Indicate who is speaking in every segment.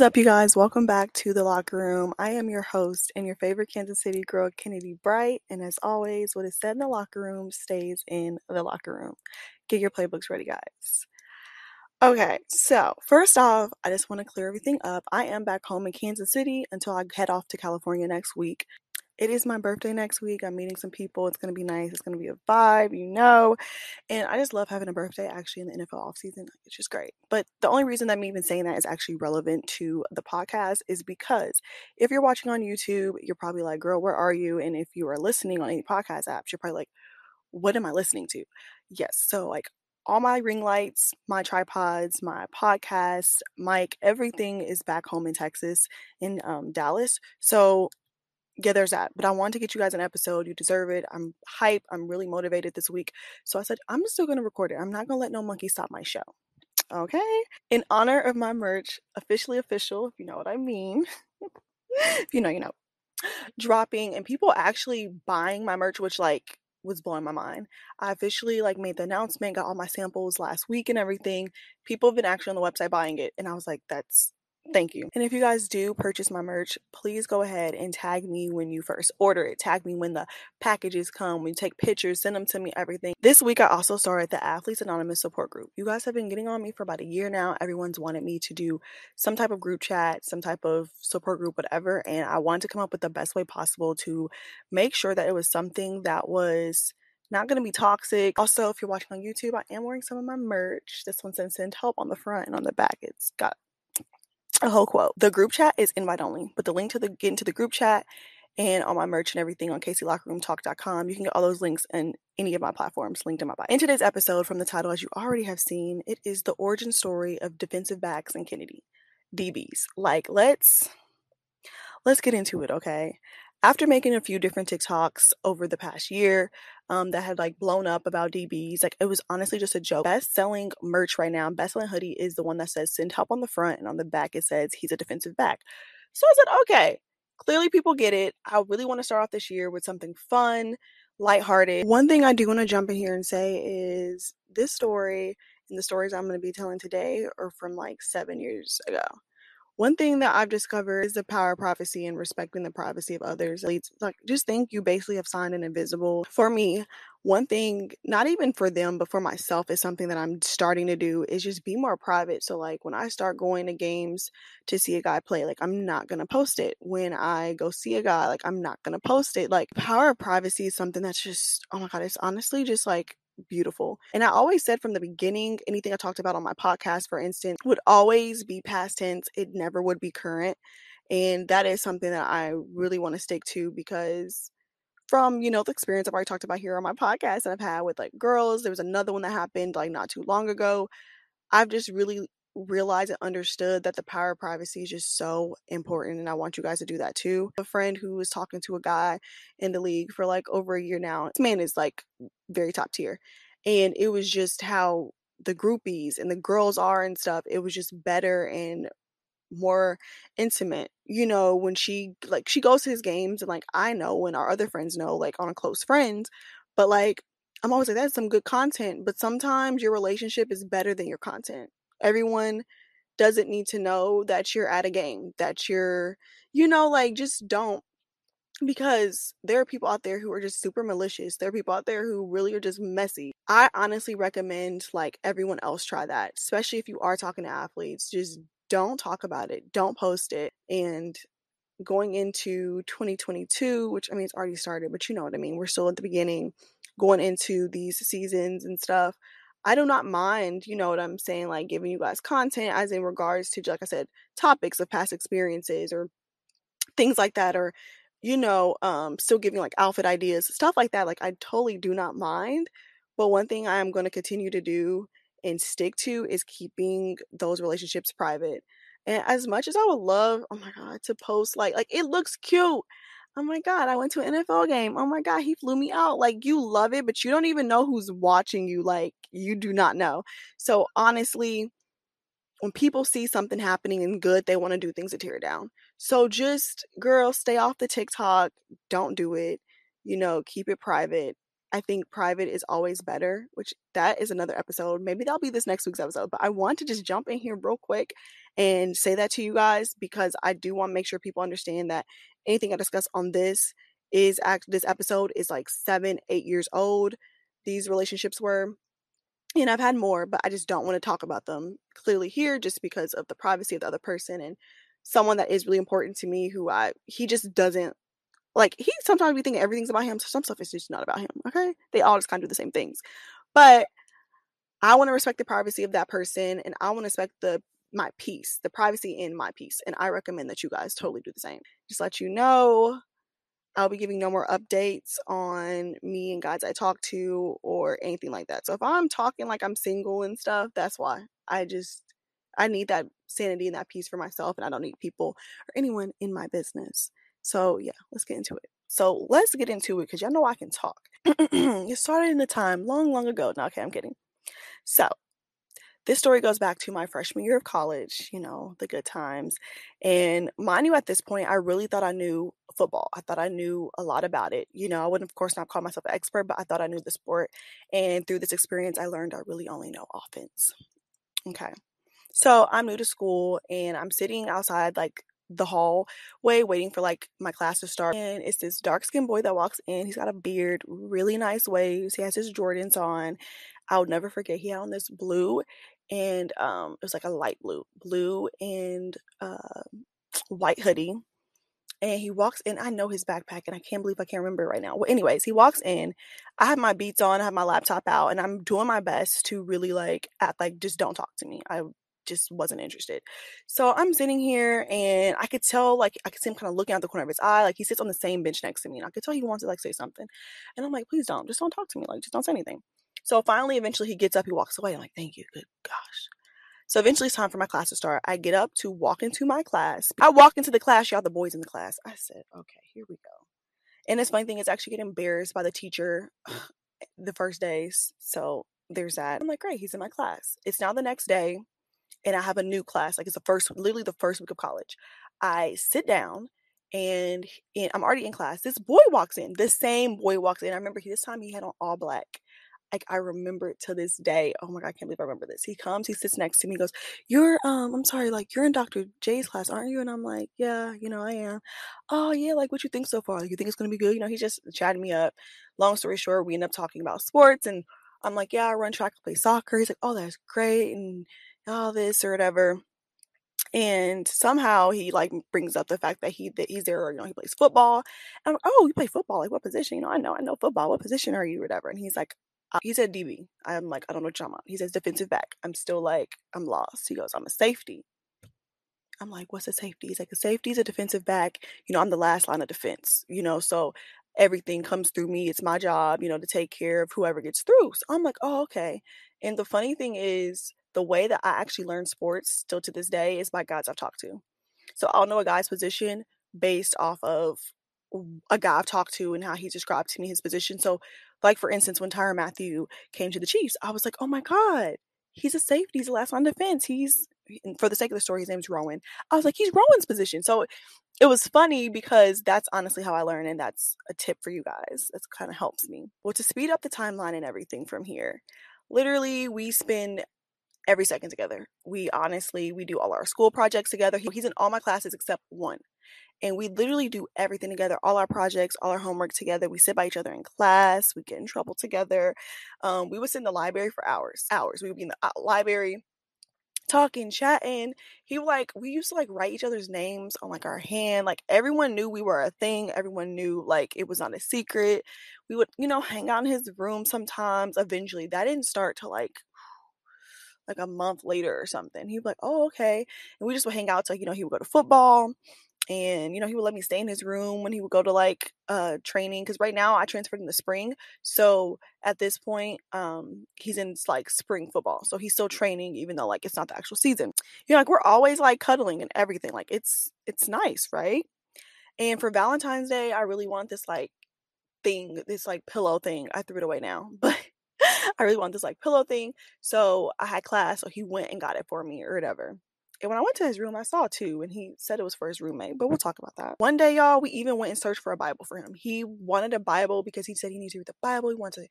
Speaker 1: is up, you guys? Welcome back to the locker room. I am your host and your favorite Kansas City girl, Kennedy Bright. And as always, what is said in the locker room stays in the locker room. Get your playbooks ready, guys. Okay, so first off, I just want to clear everything up. I am back home in Kansas City until I head off to California next week. It is my birthday next week. I'm meeting some people. It's going to be nice. It's going to be a vibe, you know. And I just love having a birthday actually in the NFL offseason. It's just great. But the only reason that I'm even saying that is actually relevant to the podcast is because if you're watching on YouTube, you're probably like, girl, where are you? And if you are listening on any podcast apps, you're probably like, what am I listening to? Yes. So, like, all my ring lights, my tripods, my podcast, mic, everything is back home in Texas, in um, Dallas. So yeah, there's that. But I want to get you guys an episode. You deserve it. I'm hype. I'm really motivated this week. So I said, I'm still going to record it. I'm not going to let no monkey stop my show. Okay. In honor of my merch, officially official, if you know what I mean. if you know, you know. Dropping and people actually buying my merch, which like was blowing my mind. I officially like made the announcement, got all my samples last week and everything. People have been actually on the website buying it. And I was like, that's Thank you. And if you guys do purchase my merch, please go ahead and tag me when you first order it. Tag me when the packages come, when you take pictures, send them to me, everything. This week, I also started the Athletes Anonymous support group. You guys have been getting on me for about a year now. Everyone's wanted me to do some type of group chat, some type of support group, whatever. And I wanted to come up with the best way possible to make sure that it was something that was not going to be toxic. Also, if you're watching on YouTube, I am wearing some of my merch. This one says send help on the front and on the back. It's got a whole quote. The group chat is invite only, but the link to the get into the group chat and all my merch and everything on KCLockerRoomTalk.com. You can get all those links in any of my platforms linked in my bio. In today's episode, from the title, as you already have seen, it is the origin story of defensive backs and Kennedy, DBs. Like, let's let's get into it, okay? After making a few different TikToks over the past year um, that had like blown up about DBs, like it was honestly just a joke. Best selling merch right now, best selling hoodie is the one that says send help on the front, and on the back it says he's a defensive back. So I said, okay, clearly people get it. I really want to start off this year with something fun, lighthearted. One thing I do want to jump in here and say is this story and the stories I'm going to be telling today are from like seven years ago. One thing that I've discovered is the power of privacy and respecting the privacy of others. Like, just think you basically have signed an invisible. For me, one thing, not even for them, but for myself, is something that I'm starting to do is just be more private. So, like, when I start going to games to see a guy play, like, I'm not going to post it. When I go see a guy, like, I'm not going to post it. Like, power of privacy is something that's just, oh my God, it's honestly just like beautiful. And I always said from the beginning, anything I talked about on my podcast, for instance, would always be past tense. It never would be current. And that is something that I really want to stick to because from, you know, the experience I've already talked about here on my podcast that I've had with like girls, there was another one that happened like not too long ago. I've just really realized and understood that the power of privacy is just so important and I want you guys to do that too. A friend who was talking to a guy in the league for like over a year now. This man is like very top tier. And it was just how the groupies and the girls are and stuff. It was just better and more intimate. You know, when she like she goes to his games and like I know and our other friends know like on a close friends, but like I'm always like that's some good content, but sometimes your relationship is better than your content. Everyone doesn't need to know that you're at a game, that you're, you know, like just don't. Because there are people out there who are just super malicious. There are people out there who really are just messy. I honestly recommend like everyone else try that, especially if you are talking to athletes. Just don't talk about it, don't post it. And going into 2022, which I mean, it's already started, but you know what I mean. We're still at the beginning, going into these seasons and stuff. I do not mind, you know what I'm saying, like giving you guys content as in regards to, like I said, topics of past experiences or things like that, or, you know, um, still giving like outfit ideas, stuff like that. Like, I totally do not mind. But one thing I am going to continue to do and stick to is keeping those relationships private. And as much as I would love, oh my God, to post like, like it looks cute oh my god, I went to an NFL game. Oh my god, he flew me out. Like you love it, but you don't even know who's watching you. Like you do not know. So honestly, when people see something happening and good, they want to do things to tear it down. So just girl, stay off the TikTok. Don't do it. You know, keep it private. I think private is always better, which that is another episode. Maybe that'll be this next week's episode, but I want to just jump in here real quick and say that to you guys because I do want to make sure people understand that anything I discuss on this is act this episode is like seven, eight years old. These relationships were. And I've had more, but I just don't want to talk about them clearly here just because of the privacy of the other person and someone that is really important to me who I he just doesn't like he sometimes we think everything's about him. So some stuff is just not about him. Okay. They all just kind of do the same things. But I want to respect the privacy of that person and I want to respect the my peace, the privacy in my peace. And I recommend that you guys totally do the same. Just let you know I'll be giving no more updates on me and guys I talk to or anything like that. So if I'm talking like I'm single and stuff, that's why. I just I need that sanity and that peace for myself and I don't need people or anyone in my business. So yeah, let's get into it. So let's get into it because y'all know I can talk. it started in the time long, long ago. No, okay, I'm kidding. So this story goes back to my freshman year of college, you know, the good times. And mind you, at this point, I really thought I knew football. I thought I knew a lot about it. You know, I wouldn't, of course, not call myself an expert, but I thought I knew the sport. And through this experience, I learned I really only know offense. Okay. So I'm new to school and I'm sitting outside, like the hallway waiting for like my class to start. And it's this dark skinned boy that walks in. He's got a beard, really nice waves. He has his Jordans on. I'll never forget he had on this blue and um it was like a light blue, blue and uh, white hoodie. And he walks in. I know his backpack, and I can't believe I can't remember right now. Well, anyways, he walks in. I have my beats on, I have my laptop out, and I'm doing my best to really like act like just don't talk to me. I just wasn't interested. So I'm sitting here and I could tell, like, I could see him kind of looking out the corner of his eye. Like, he sits on the same bench next to me. And I could tell he wants to, like, say something. And I'm like, please don't. Just don't talk to me. Like, just don't say anything. So finally, eventually, he gets up, he walks away. I'm like, thank you. Good gosh. So eventually, it's time for my class to start. I get up to walk into my class. I walk into the class, y'all, the boys in the class. I said, okay, here we go. And this funny thing is actually get embarrassed by the teacher the first days. So there's that. I'm like, great, he's in my class. It's now the next day and I have a new class. Like it's the first, literally the first week of college. I sit down and, I'm already in class. This boy walks in. The same boy walks in. I remember he, this time he had on all black. Like I remember it to this day. Oh my god, I can't believe I remember this. He comes, he sits next to me, goes, You're um, I'm sorry, like you're in Dr. J's class, aren't you? And I'm like, Yeah, you know, I am. Oh yeah, like what you think so far? Like, you think it's gonna be good? You know, he's just chatting me up. Long story short, we end up talking about sports and I'm like, Yeah, I run track, I play soccer. He's like, Oh, that's great. And all this or whatever. And somehow he like brings up the fact that he that he's there, you know, he plays football. And oh, you play football? Like what position? You know, I know, I know football. What position are you, whatever? And he's like, uh, he said DB. I'm like, I don't know what talking. He says defensive back. I'm still like, I'm lost. He goes, I'm a safety. I'm like, what's a safety? He's like, a safety is a defensive back. You know, I'm the last line of defense, you know, so everything comes through me. It's my job, you know, to take care of whoever gets through. So I'm like, oh, okay. And the funny thing is, the way that I actually learn sports still to this day is by guys I've talked to. So I'll know a guy's position based off of a guy I've talked to and how he described to me his position. So, like for instance, when Tyrann Mathieu came to the Chiefs, I was like, oh my God, he's a safety. He's a last line defense. He's, for the sake of the story, his name's Rowan. I was like, he's Rowan's position. So it was funny because that's honestly how I learn. And that's a tip for you guys. That kind of helps me. Well, to speed up the timeline and everything from here, literally, we spend every second together. We honestly, we do all our school projects together. He's in all my classes except one. And we literally do everything together, all our projects, all our homework together. We sit by each other in class. We get in trouble together. Um, we would sit in the library for hours, hours. We would be in the uh, library talking, chatting. He like we used to like write each other's names on like our hand. Like everyone knew we were a thing. Everyone knew like it was not a secret. We would, you know, hang out in his room sometimes. Eventually, that didn't start to like like a month later or something. He'd be like, oh, okay. And we just would hang out. So, you know, he would go to football and, you know, he would let me stay in his room when he would go to like uh training. Cause right now I transferred in the spring. So at this point, um, he's in like spring football. So he's still training, even though like it's not the actual season. You know, like we're always like cuddling and everything. Like it's it's nice, right? And for Valentine's Day, I really want this like thing, this like pillow thing. I threw it away now. But I really want this like pillow thing. So I had class, so he went and got it for me or whatever. And when I went to his room, I saw two, and he said it was for his roommate, but we'll talk about that. One day, y'all, we even went and searched for a Bible for him. He wanted a Bible because he said he needs to read the Bible. He wants to,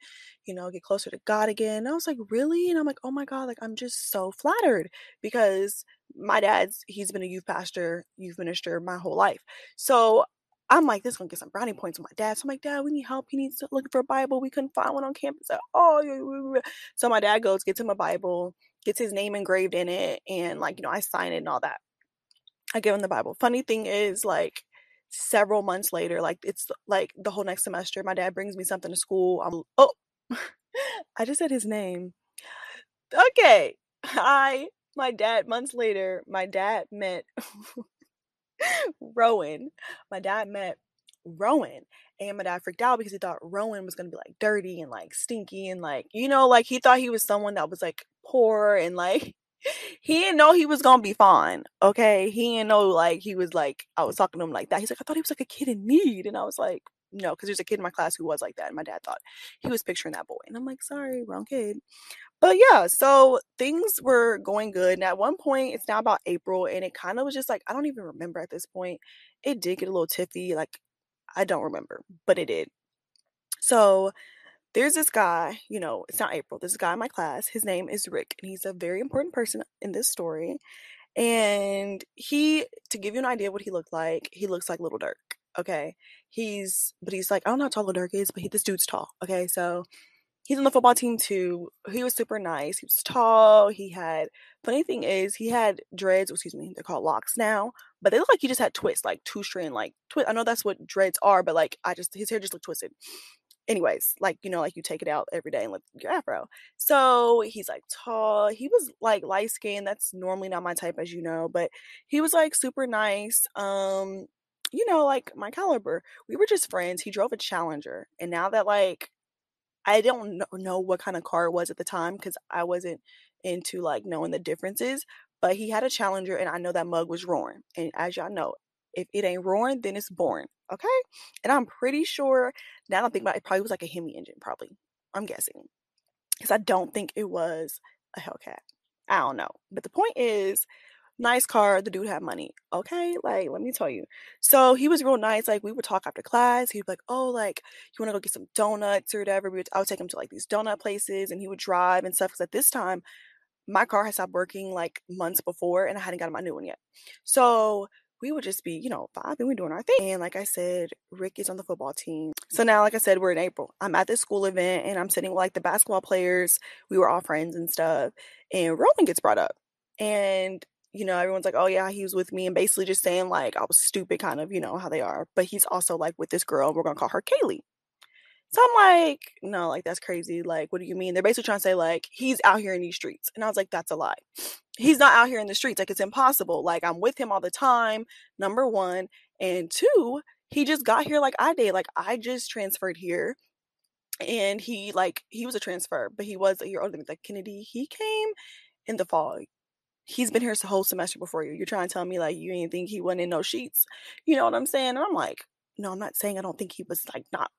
Speaker 1: you know, get closer to God again. And I was like, really? And I'm like, oh my God, like I'm just so flattered because my dad's, he's been a youth pastor, youth minister my whole life. So I'm like, this is gonna get some brownie points with my dad. So I'm like, Dad, we need help. He needs to looking for a Bible. We couldn't find one on campus. oh, so my dad goes, gets him a Bible gets his name engraved in it and like you know i sign it and all that i give him the bible funny thing is like several months later like it's like the whole next semester my dad brings me something to school i'm oh i just said his name okay i my dad months later my dad met rowan my dad met rowan and my dad freaked out because he thought rowan was gonna be like dirty and like stinky and like you know like he thought he was someone that was like poor and like he didn't know he was gonna be fine. Okay. He didn't know like he was like I was talking to him like that. He's like, I thought he was like a kid in need. And I was like, no, because there's a kid in my class who was like that. And my dad thought he was picturing that boy. And I'm like, sorry, wrong kid. But yeah, so things were going good. And at one point, it's now about April, and it kind of was just like, I don't even remember at this point. It did get a little tiffy. Like, I don't remember, but it did. So there's this guy, you know, it's not April, this guy in my class. His name is Rick, and he's a very important person in this story. And he, to give you an idea of what he looked like, he looks like Lil Durk. Okay. He's, but he's like, I don't know how tall Durk is, but he, this dude's tall. Okay. So he's on the football team too. He was super nice. He was tall. He had, funny thing is, he had dreads, excuse me, they're called locks now, but they look like he just had twists, like two strand, like twist. I know that's what dreads are, but like, I just, his hair just looked twisted anyways, like, you know, like you take it out every day and let your afro. So he's like tall. He was like light skinned. That's normally not my type, as you know, but he was like super nice. Um, you know, like my caliber. We were just friends. He drove a Challenger. And now that like I don't know what kind of car it was at the time because I wasn't into like knowing the differences. But he had a Challenger, and I know that mug was roaring. And as y'all know, if it ain't roaring, then it's boring. Okay. And I'm pretty sure now I think about it, it probably was like a Hemi engine, probably. I'm guessing. Because I don't think it was a Hellcat. I don't know. But the point is, nice car. The dude had money. Okay. Like, let me tell you. So he was real nice. Like, we would talk after class. He'd be like, oh, like, you want to go get some donuts or whatever. Would, I would take him to like these donut places and he would drive and stuff. Because at this time, my car had stopped working like months before and I hadn't gotten my new one yet. So we would just be, you know, vibing, and we doing our thing. And like I said, Rick is on the football team. So now, like I said, we're in April. I'm at this school event and I'm sitting with like the basketball players. We were all friends and stuff. And Rowan gets brought up. And, you know, everyone's like, oh yeah, he was with me. And basically just saying like I was stupid, kind of, you know, how they are. But he's also like with this girl, we're gonna call her Kaylee. So I'm like, no, like that's crazy. Like, what do you mean? They're basically trying to say like he's out here in these streets. And I was like, that's a lie. He's not out here in the streets. Like it's impossible. Like I'm with him all the time. Number one. And two, he just got here like I did. Like I just transferred here. And he like he was a transfer, but he was a year older than like Kennedy. He came in the fall. He's been here the whole semester before you. You're trying to tell me like you didn't think he wasn't in no sheets. You know what I'm saying? And I'm like, no, I'm not saying I don't think he was like not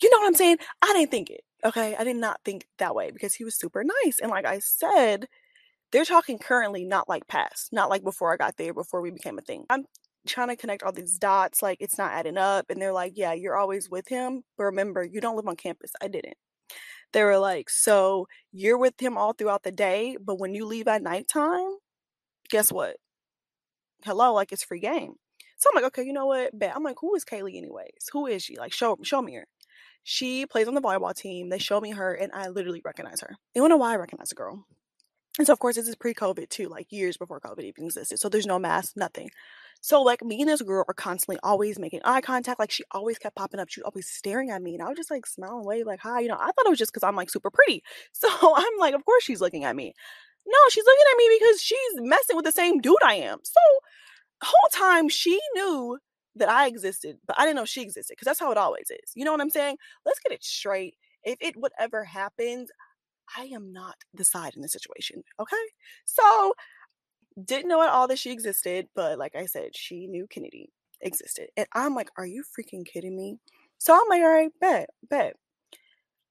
Speaker 1: you know what I'm saying? I didn't think it. Okay. I did not think that way because he was super nice. And like I said, they're talking currently, not like past, not like before I got there, before we became a thing. I'm trying to connect all these dots. Like it's not adding up. And they're like, yeah, you're always with him. But remember, you don't live on campus. I didn't. They were like, so you're with him all throughout the day. But when you leave at nighttime, guess what? Hello, like it's free game. So I'm like, okay, you know what? Bet. I'm like, who is Kaylee anyways? Who is she? Like, show show me her. She plays on the volleyball team. They show me her, and I literally recognize her. You don't know why I recognize the girl. And so, of course, this is pre-COVID too, like years before COVID even existed. So there's no mask, nothing. So like me and this girl are constantly always making eye contact. Like she always kept popping up. She was always staring at me. And I was just like smiling away, like, hi, you know, I thought it was just because I'm like super pretty. So I'm like, of course she's looking at me. No, she's looking at me because she's messing with the same dude I am. So whole time she knew that I existed, but I didn't know she existed because that's how it always is. You know what I'm saying? Let's get it straight. If it whatever happens, I am not the side in the situation. Okay. So didn't know at all that she existed, but like I said, she knew Kennedy existed. And I'm like, are you freaking kidding me? So I'm like, all right, bet, bet.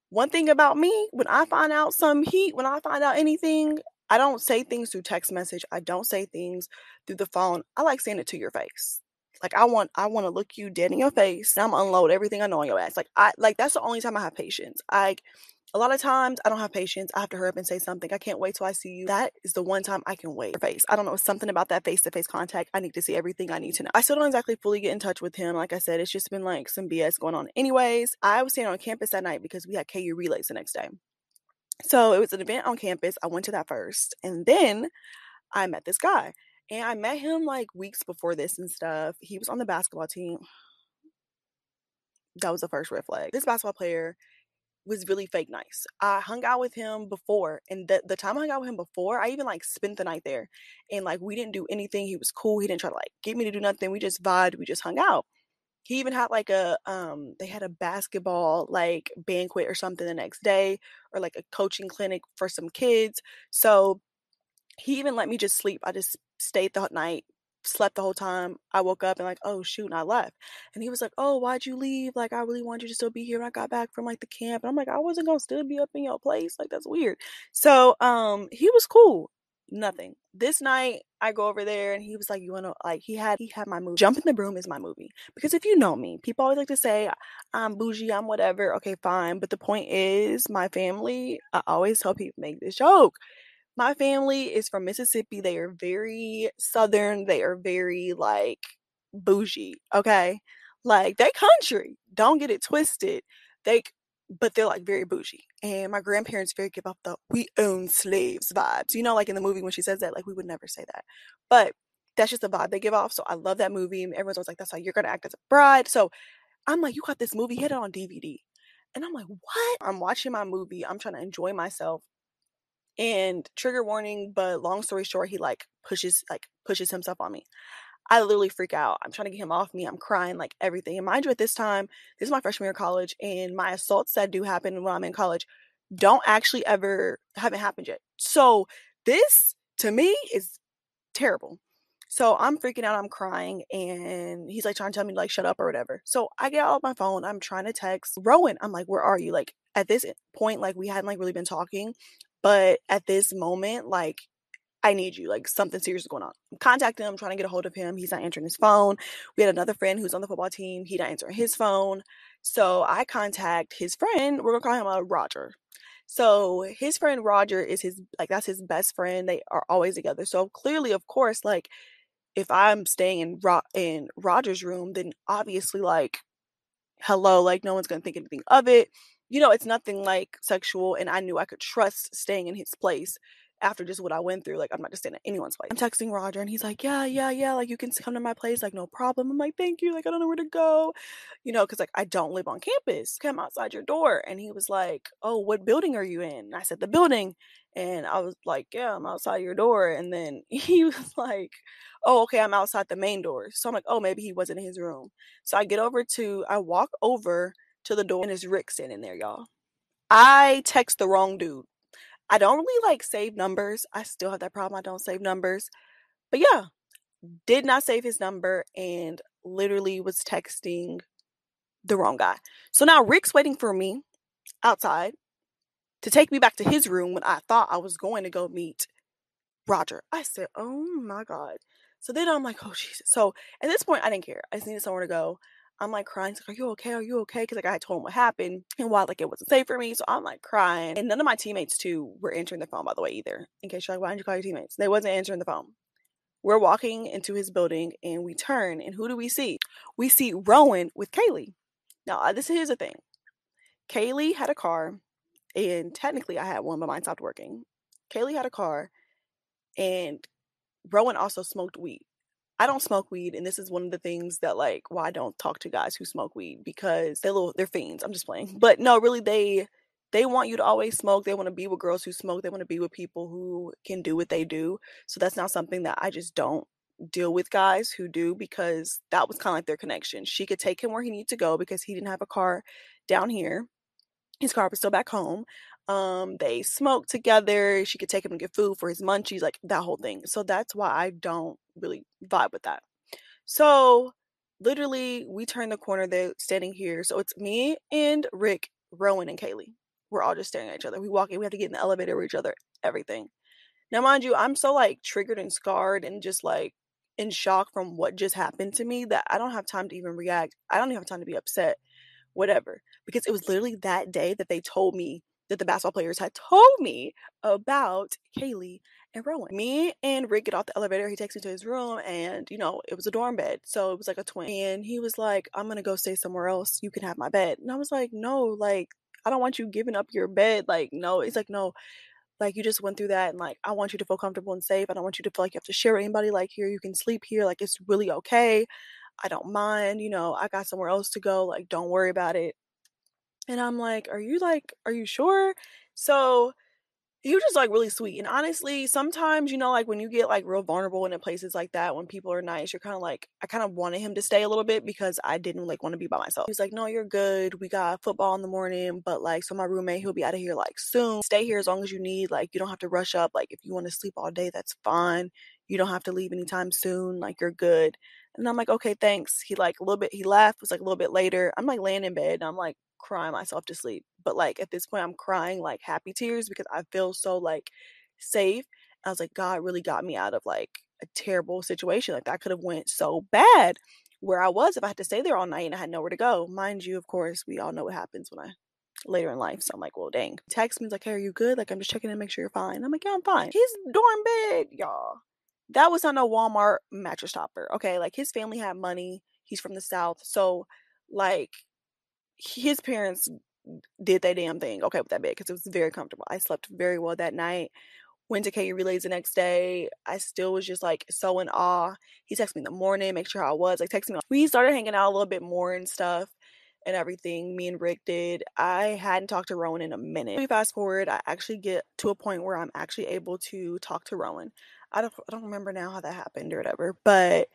Speaker 1: One thing about me, when I find out some heat, when I find out anything, I don't say things through text message. I don't say things through the phone. I like saying it to your face. Like I want I want to look you dead in your face. And I'm unload everything I know on your ass. Like I like that's the only time I have patience. I a lot of times I don't have patience. I have to hurry up and say something. I can't wait till I see you. That is the one time I can wait. Your face. I don't know. Something about that face to face contact. I need to see everything I need to know. I still don't exactly fully get in touch with him. Like I said, it's just been like some BS going on. Anyways, I was staying on campus that night because we had KU relays the next day. So it was an event on campus. I went to that first. And then I met this guy. And I met him like weeks before this and stuff. He was on the basketball team. That was the first red flag. This basketball player was really fake nice. I hung out with him before, and the the time I hung out with him before, I even like spent the night there, and like we didn't do anything. He was cool. He didn't try to like get me to do nothing. We just vibed. We just hung out. He even had like a um they had a basketball like banquet or something the next day or like a coaching clinic for some kids. So he even let me just sleep. I just stayed the night, slept the whole time. I woke up and like, oh shoot, and I left. And he was like, oh, why'd you leave? Like, I really wanted you to still be here when I got back from like the camp. And I'm like, I wasn't gonna still be up in your place. Like, that's weird. So, um, he was cool. Nothing. This night, I go over there and he was like, "You wanna like?" He had he had my movie. Jumping the Broom is my movie because if you know me, people always like to say I'm bougie, I'm whatever. Okay, fine. But the point is, my family. I always tell people make this joke my family is from Mississippi. They are very southern. They are very like bougie. Okay. Like they country. Don't get it twisted. They but they're like very bougie. And my grandparents very give off the we own slaves vibes. You know, like in the movie when she says that, like we would never say that. But that's just the vibe they give off. So I love that movie. Everyone's always like, that's how you're gonna act as a bride. So I'm like, you got this movie, hit it on DVD. And I'm like, what? I'm watching my movie. I'm trying to enjoy myself and trigger warning but long story short he like pushes like pushes himself on me i literally freak out i'm trying to get him off me i'm crying like everything and mind you at this time this is my freshman year of college and my assaults that do happen when i'm in college don't actually ever haven't happened yet so this to me is terrible so I'm freaking out, I'm crying, and he's like trying to tell me to like shut up or whatever. So I get out my phone, I'm trying to text Rowan. I'm like, where are you? Like at this point, like we hadn't like really been talking. But at this moment, like, I need you. Like, something serious is going on. I'm contacting him, trying to get a hold of him. He's not answering his phone. We had another friend who's on the football team. He not answering his phone. So I contact his friend. We're gonna call him a uh, Roger. So his friend Roger is his like that's his best friend. They are always together. So clearly, of course, like if I'm staying in Ro- in Roger's room, then obviously like hello, like no one's gonna think anything of it you know, it's nothing like sexual, and I knew I could trust staying in his place after just what I went through. Like, I'm not just staying at anyone's place. I'm texting Roger, and he's like, Yeah, yeah, yeah, like you can come to my place, like, no problem. I'm like, Thank you, like, I don't know where to go, you know, because like I don't live on campus. Come outside your door. And he was like, Oh, what building are you in? And I said, The building. And I was like, Yeah, I'm outside your door. And then he was like, Oh, okay, I'm outside the main door. So I'm like, Oh, maybe he wasn't in his room. So I get over to, I walk over to the door and it's Rick standing there, y'all. I text the wrong dude. I don't really like save numbers. I still have that problem. I don't save numbers. But yeah, did not save his number and literally was texting the wrong guy. So now Rick's waiting for me outside to take me back to his room when I thought I was going to go meet Roger. I said, Oh my God. So then I'm like, Oh Jesus. So at this point, I didn't care. I just needed somewhere to go. I'm like crying. like, are you okay? Are you okay? Because like I told him what happened and why like it wasn't safe for me. So I'm like crying. And none of my teammates too were answering the phone, by the way, either. In case you're like, why didn't you call your teammates? They wasn't answering the phone. We're walking into his building and we turn and who do we see? We see Rowan with Kaylee. Now uh, this is a thing. Kaylee had a car and technically I had one, but mine stopped working. Kaylee had a car and Rowan also smoked weed. I don't smoke weed, and this is one of the things that like why I don't talk to guys who smoke weed because they're little they're fiends. I'm just playing. But no, really they they want you to always smoke. They want to be with girls who smoke. They want to be with people who can do what they do. So that's not something that I just don't deal with guys who do because that was kind of like their connection. She could take him where he needed to go because he didn't have a car down here. His car was still back home. Um, they smoked together. She could take him and get food for his munchies, like that whole thing. So that's why I don't really vibe with that. So literally, we turn the corner. They're standing here. So it's me and Rick, Rowan, and Kaylee. We're all just staring at each other. We walk in. We have to get in the elevator with each other. Everything. Now, mind you, I'm so like triggered and scarred and just like in shock from what just happened to me that I don't have time to even react. I don't even have time to be upset, whatever. Because it was literally that day that they told me that the basketball players had told me about Kaylee and Rowan. Me and Rick get off the elevator. He takes me to his room, and you know, it was a dorm bed. So it was like a twin. And he was like, I'm gonna go stay somewhere else. You can have my bed. And I was like, No, like, I don't want you giving up your bed. Like, no. It's like, No, like you just went through that and like I want you to feel comfortable and safe. I don't want you to feel like you have to share with anybody. Like here you can sleep here. Like it's really okay. I don't mind, you know, I got somewhere else to go. Like don't worry about it. And I'm like, Are you like, are you sure? So he was just like really sweet. And honestly, sometimes, you know, like when you get like real vulnerable in places like that, when people are nice, you're kind of like, I kind of wanted him to stay a little bit because I didn't like want to be by myself. He's like, No, you're good. We got football in the morning, but like, so my roommate, he'll be out of here like soon. Stay here as long as you need. Like, you don't have to rush up. Like, if you want to sleep all day, that's fine. You don't have to leave anytime soon. Like, you're good. And I'm like, okay, thanks. He like a little bit, he left, was like a little bit later. I'm like laying in bed and I'm like, crying myself to sleep. But like at this point, I'm crying like happy tears because I feel so like safe. I was like, God really got me out of like a terrible situation. Like that could have went so bad where I was if I had to stay there all night and I had nowhere to go. Mind you, of course, we all know what happens when I later in life. So I'm like, well, dang. Text me like, hey, are you good? Like I'm just checking to make sure you're fine. I'm like, yeah, I'm fine. His dorm bed, y'all. That was on a Walmart mattress topper. Okay, like his family had money. He's from the south, so like his parents did that damn thing okay with that bed because it was very comfortable. I slept very well that night. Went to KU relays the next day. I still was just like so in awe. He texted me in the morning, make sure how I was. Like texting me. We started hanging out a little bit more and stuff and everything. Me and Rick did. I hadn't talked to Rowan in a minute. We fast forward. I actually get to a point where I'm actually able to talk to Rowan. I don't I don't remember now how that happened or whatever, but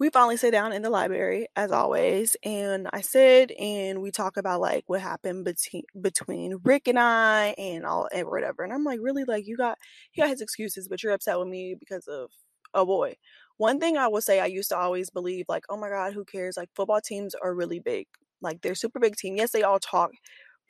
Speaker 1: we finally sit down in the library as always and i sit and we talk about like what happened between between rick and i and all and whatever and i'm like really? Like you got he got his excuses but you're upset with me because of a boy. One thing i will say i used to always believe like oh my god who cares? Like football teams are really big. Like they're super big team. Yes they all talk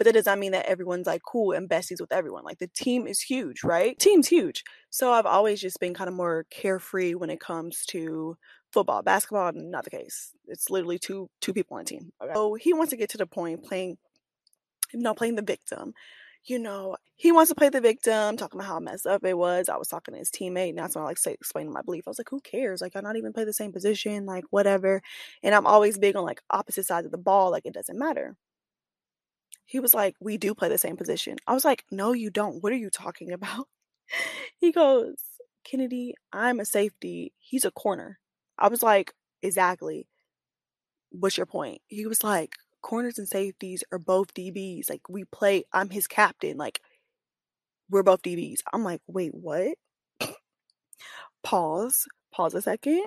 Speaker 1: but that does not mean that everyone's like cool and besties with everyone. Like the team is huge, right? Team's huge. So I've always just been kind of more carefree when it comes to football. Basketball, not the case. It's literally two two people on a team. Okay? So he wants to get to the point playing, you know, playing the victim. You know, he wants to play the victim, talking about how messed up it was. I was talking to his teammate, and that's when I like say explaining my belief. I was like, who cares? Like, I not even play the same position, like whatever. And I'm always big on like opposite sides of the ball, like it doesn't matter. He was like, we do play the same position. I was like, no, you don't. What are you talking about? he goes, Kennedy, I'm a safety. He's a corner. I was like, exactly. What's your point? He was like, corners and safeties are both DBs. Like, we play, I'm his captain. Like, we're both DBs. I'm like, wait, what? Pause. Pause a second.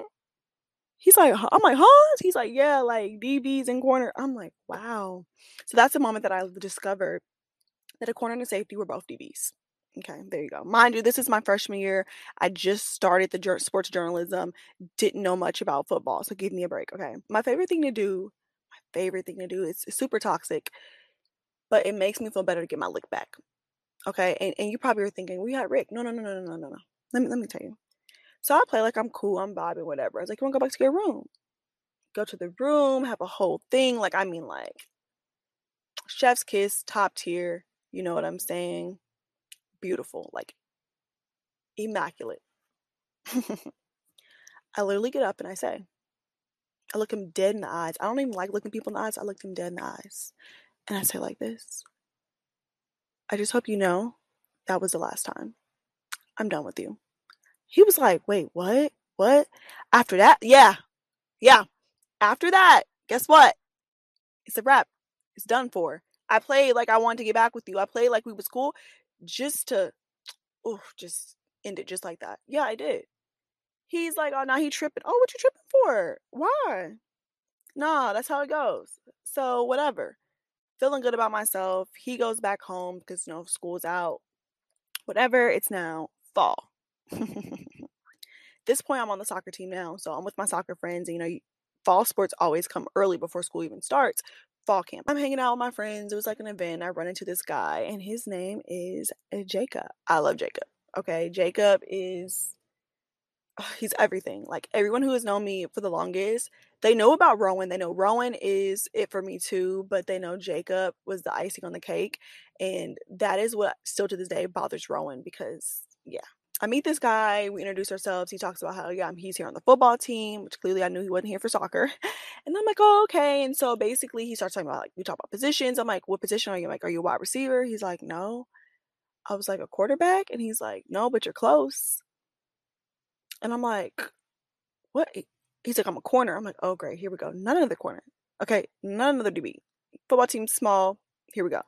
Speaker 1: He's like, I'm like, huh? He's like, yeah, like DBs and corner. I'm like, wow. So that's the moment that I discovered that a corner and a safety were both DBs. Okay, there you go. Mind you, this is my freshman year. I just started the sports journalism, didn't know much about football, so give me a break. Okay, my favorite thing to do, my favorite thing to do is super toxic, but it makes me feel better to get my lick back. Okay, and, and you probably are thinking, we had Rick. No, no, no, no, no, no, no. Let me let me tell you. So I play like I'm cool, I'm vibing, whatever. I was like, you want to go back to your room? Go to the room, have a whole thing. Like, I mean, like, chef's kiss, top tier. You know what I'm saying? beautiful, like immaculate. I literally get up and I say, I look him dead in the eyes. I don't even like looking people in the eyes. I look him dead in the eyes. And I say like this. I just hope you know that was the last time. I'm done with you. He was like, wait, what? What? After that? Yeah. Yeah. After that, guess what? It's a wrap. It's done for. I played like I wanted to get back with you. I played like we was cool just to, oh, just end it just like that. Yeah, I did. He's like, oh, now he tripping. Oh, what you tripping for? Why? Nah, that's how it goes. So whatever. Feeling good about myself. He goes back home because you know school's out. Whatever. It's now fall. this point, I'm on the soccer team now, so I'm with my soccer friends. And, you know, fall sports always come early before school even starts fall camp. I'm hanging out with my friends. It was like an event. I run into this guy, and his name is uh, Jacob. I love Jacob. Okay, Jacob is he's everything. Like everyone who has known me for the longest, they know about Rowan. They know Rowan is it for me too, but they know Jacob was the icing on the cake. And that is what still to this day bothers Rowan because, yeah. I meet this guy, we introduce ourselves. He talks about how, yeah, he's here on the football team, which clearly I knew he wasn't here for soccer. And I'm like, oh, okay. And so basically, he starts talking about, like, we talk about positions. I'm like, what position are you? I'm like, are you a wide receiver? He's like, no. I was like, a quarterback? And he's like, no, but you're close. And I'm like, what? He's like, I'm a corner. I'm like, oh, great. Here we go. None of the corner. Okay. None of the DB. Football team small. Here we go.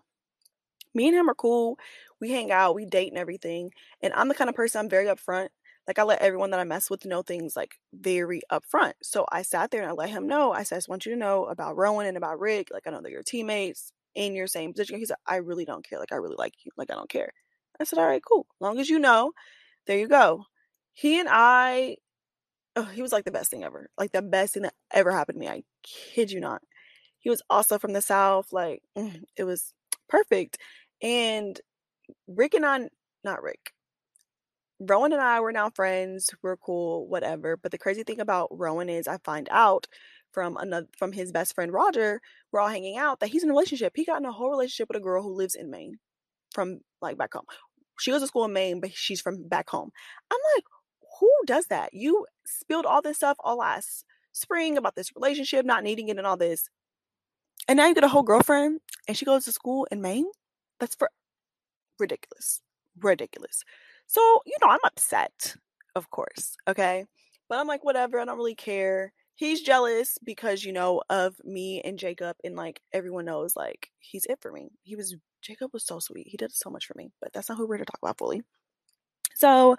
Speaker 1: Me and him are cool. We hang out. We date and everything. And I'm the kind of person, I'm very upfront. Like, I let everyone that I mess with know things like very upfront. So I sat there and I let him know. I said, I just want you to know about Rowan and about Rick. Like, I know they're your teammates in your same position. He said, I really don't care. Like, I really like you. Like, I don't care. I said, all right, cool. Long as you know, there you go he and I, oh, he was like the best thing ever. Like the best thing that ever happened to me. I kid you not. He was also from the South. Like mm, it was perfect. And Rick and I, not Rick, Rowan and I were now friends. We're cool, whatever. But the crazy thing about Rowan is I find out from another from his best friend Roger, we're all hanging out, that he's in a relationship. He got in a whole relationship with a girl who lives in Maine from like back home. She goes to school in Maine, but she's from back home. I'm like, who does that? You spilled all this stuff all last spring about this relationship, not needing it, and all this. And now you get a whole girlfriend and she goes to school in Maine? That's for ridiculous. Ridiculous. So, you know, I'm upset, of course. Okay. But I'm like, whatever. I don't really care. He's jealous because, you know, of me and Jacob. And like everyone knows, like, he's it for me. He was, Jacob was so sweet. He did so much for me. But that's not who we're to talk about fully. So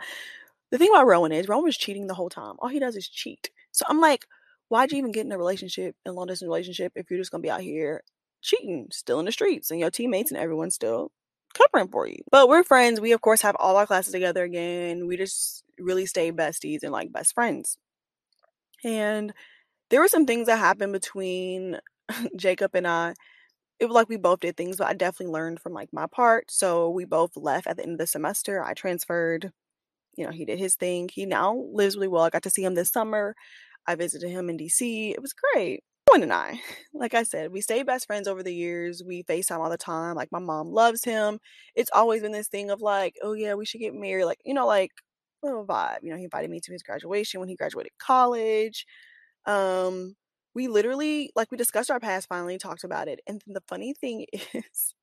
Speaker 1: the thing about Rowan is Rowan was cheating the whole time. All he does is cheat. So I'm like, why'd you even get in a relationship, a long distance relationship, if you're just gonna be out here cheating, still in the streets, and your teammates and everyone's still covering for you? But we're friends. We of course have all our classes together again. We just really stay besties and like best friends. And there were some things that happened between Jacob and I. It was like we both did things, but I definitely learned from like my part. So we both left at the end of the semester. I transferred you know, he did his thing. He now lives really well. I got to see him this summer. I visited him in DC. It was great. Owen and I, like I said, we stay best friends over the years. We FaceTime all the time. Like my mom loves him. It's always been this thing of like, oh yeah, we should get married. Like, you know, like little vibe. You know, he invited me to his graduation when he graduated college. Um, we literally like we discussed our past finally, talked about it. And the funny thing is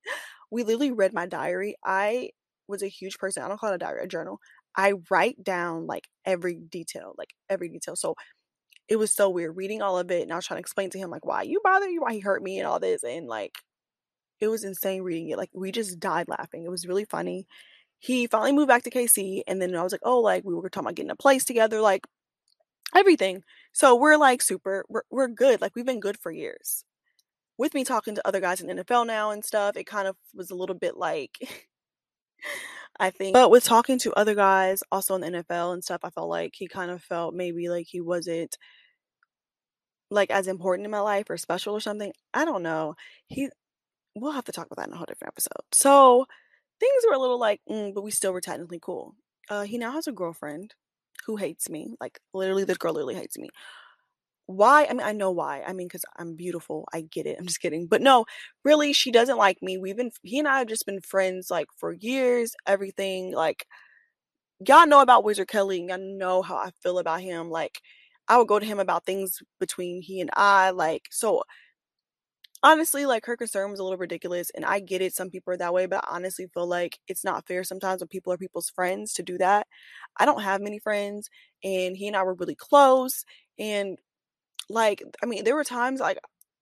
Speaker 1: we literally read my diary. I was a huge person. I don't call it a diary, a journal. I write down like every detail, like every detail. So it was so weird reading all of it and I was trying to explain to him like why you bother you, why he hurt me and all this and like it was insane reading it. Like we just died laughing. It was really funny. He finally moved back to KC and then I was like, oh, like we were talking about getting a place together, like everything. So we're like super, we're, we're good. Like we've been good for years. With me talking to other guys in NFL now and stuff, it kind of was a little bit like I think. But with talking to other guys also in the NFL and stuff, I felt like he kind of felt maybe like he wasn't like as important in my life or special or something. I don't know. He we'll have to talk about that in a whole different episode. So things were a little like, mm, but we still were technically cool. Uh, he now has a girlfriend who hates me. Like literally, this girl literally hates me why? I mean, I know why. I mean, because I'm beautiful. I get it. I'm just kidding. But no, really, she doesn't like me. We've been, he and I have just been friends like for years, everything. Like, y'all know about Wizard Kelly. Y'all know how I feel about him. Like, I would go to him about things between he and I. Like, so honestly, like her concern was a little ridiculous. And I get it. Some people are that way. But I honestly feel like it's not fair sometimes when people are people's friends to do that. I don't have many friends. And he and I were really close. And like, I mean, there were times like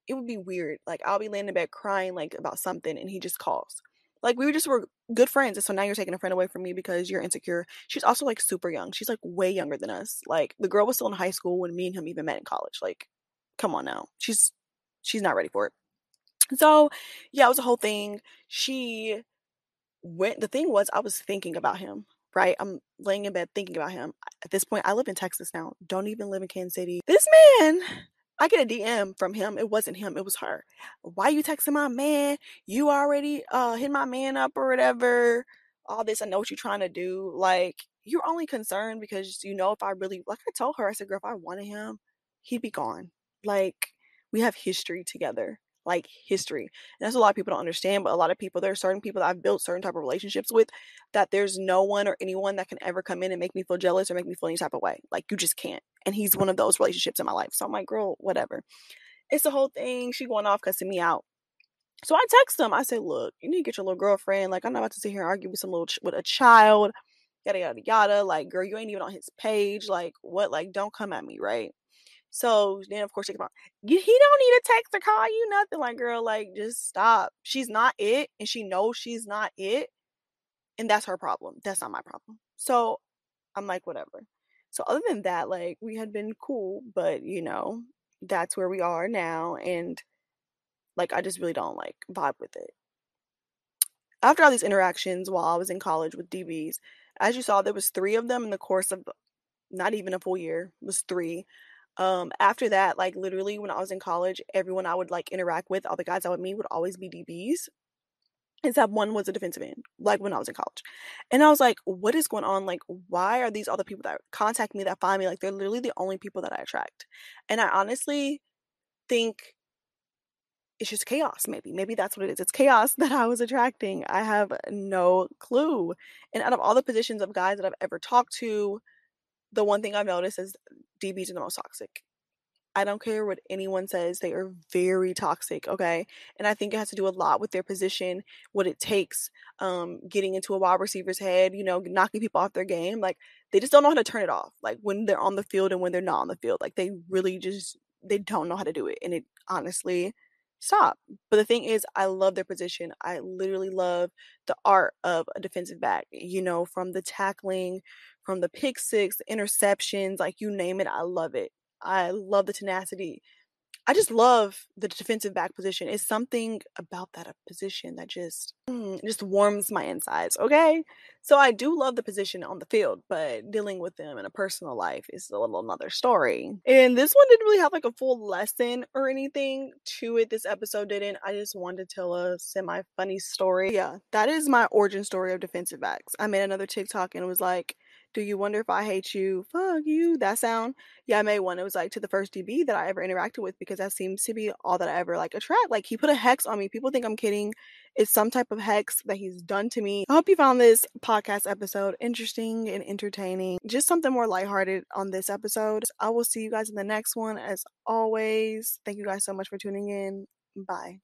Speaker 1: it would be weird. Like I'll be laying in bed crying like about something and he just calls. Like we were just were good friends. And so now you're taking a friend away from me because you're insecure. She's also like super young. She's like way younger than us. Like the girl was still in high school when me and him even met in college. Like, come on now. She's she's not ready for it. So yeah, it was a whole thing. She went the thing was I was thinking about him right? I'm laying in bed thinking about him. At this point, I live in Texas now. Don't even live in Kansas City. This man, I get a DM from him. It wasn't him, it was her. Why you texting my man? You already uh hit my man up or whatever. all this. I know what you're trying to do. Like, you're only concerned because you know if I really, like I told her, I said, girl, if I wanted him, he'd be gone. Like, we have history together like history. And that's a lot of people don't understand, but a lot of people, there are certain people that I've built certain type of relationships with that there's no one or anyone that can ever come in and make me feel jealous or make me feel any type of way. Like you just can't. And he's one of those relationships in my life. So I'm like, girl, whatever. It's the whole thing. She going off cussing me out. So I text him. I say, look, you need to get your little girlfriend. Like, I'm not about to sit here and argue with some little, ch- with a child, yada, yada, yada. Like, girl, you ain't even on his page. Like, what? Like, don't come at me, right? So then, of course, she. He don't need to text or call you nothing. Like, girl, like just stop. She's not it, and she knows she's not it, and that's her problem. That's not my problem. So I'm like, whatever. So other than that, like we had been cool, but you know, that's where we are now, and like I just really don't like vibe with it. After all these interactions while I was in college with DBs, as you saw, there was three of them in the course of not even a full year. It was three um, after that, like literally when I was in college, everyone I would like interact with, all the guys I would meet would always be DBs. Except one was a defensive end, like when I was in college. And I was like, what is going on? Like, why are these all the people that contact me, that find me, like they're literally the only people that I attract? And I honestly think it's just chaos, maybe. Maybe that's what it is. It's chaos that I was attracting. I have no clue. And out of all the positions of guys that I've ever talked to, the one thing I've noticed is DBs are the most toxic. I don't care what anyone says, they are very toxic, okay? And I think it has to do a lot with their position, what it takes, um, getting into a wide receiver's head, you know, knocking people off their game. Like they just don't know how to turn it off. Like when they're on the field and when they're not on the field. Like they really just they don't know how to do it. And it honestly stop. But the thing is, I love their position. I literally love the art of a defensive back, you know, from the tackling, from the pick six, interceptions, like you name it, I love it. I love the tenacity. I just love the defensive back position. It's something about that position that just mm, just warms my insides. Okay, so I do love the position on the field, but dealing with them in a personal life is a little another story. And this one didn't really have like a full lesson or anything to it. This episode didn't. I just wanted to tell a semi funny story. Yeah, that is my origin story of defensive backs. I made another TikTok and it was like do you wonder if I hate you? Fuck you. That sound. Yeah, I made one. It was like to the first DB that I ever interacted with because that seems to be all that I ever like attract. Like he put a hex on me. People think I'm kidding. It's some type of hex that he's done to me. I hope you found this podcast episode interesting and entertaining. Just something more lighthearted on this episode. I will see you guys in the next one. As always, thank you guys so much for tuning in. Bye.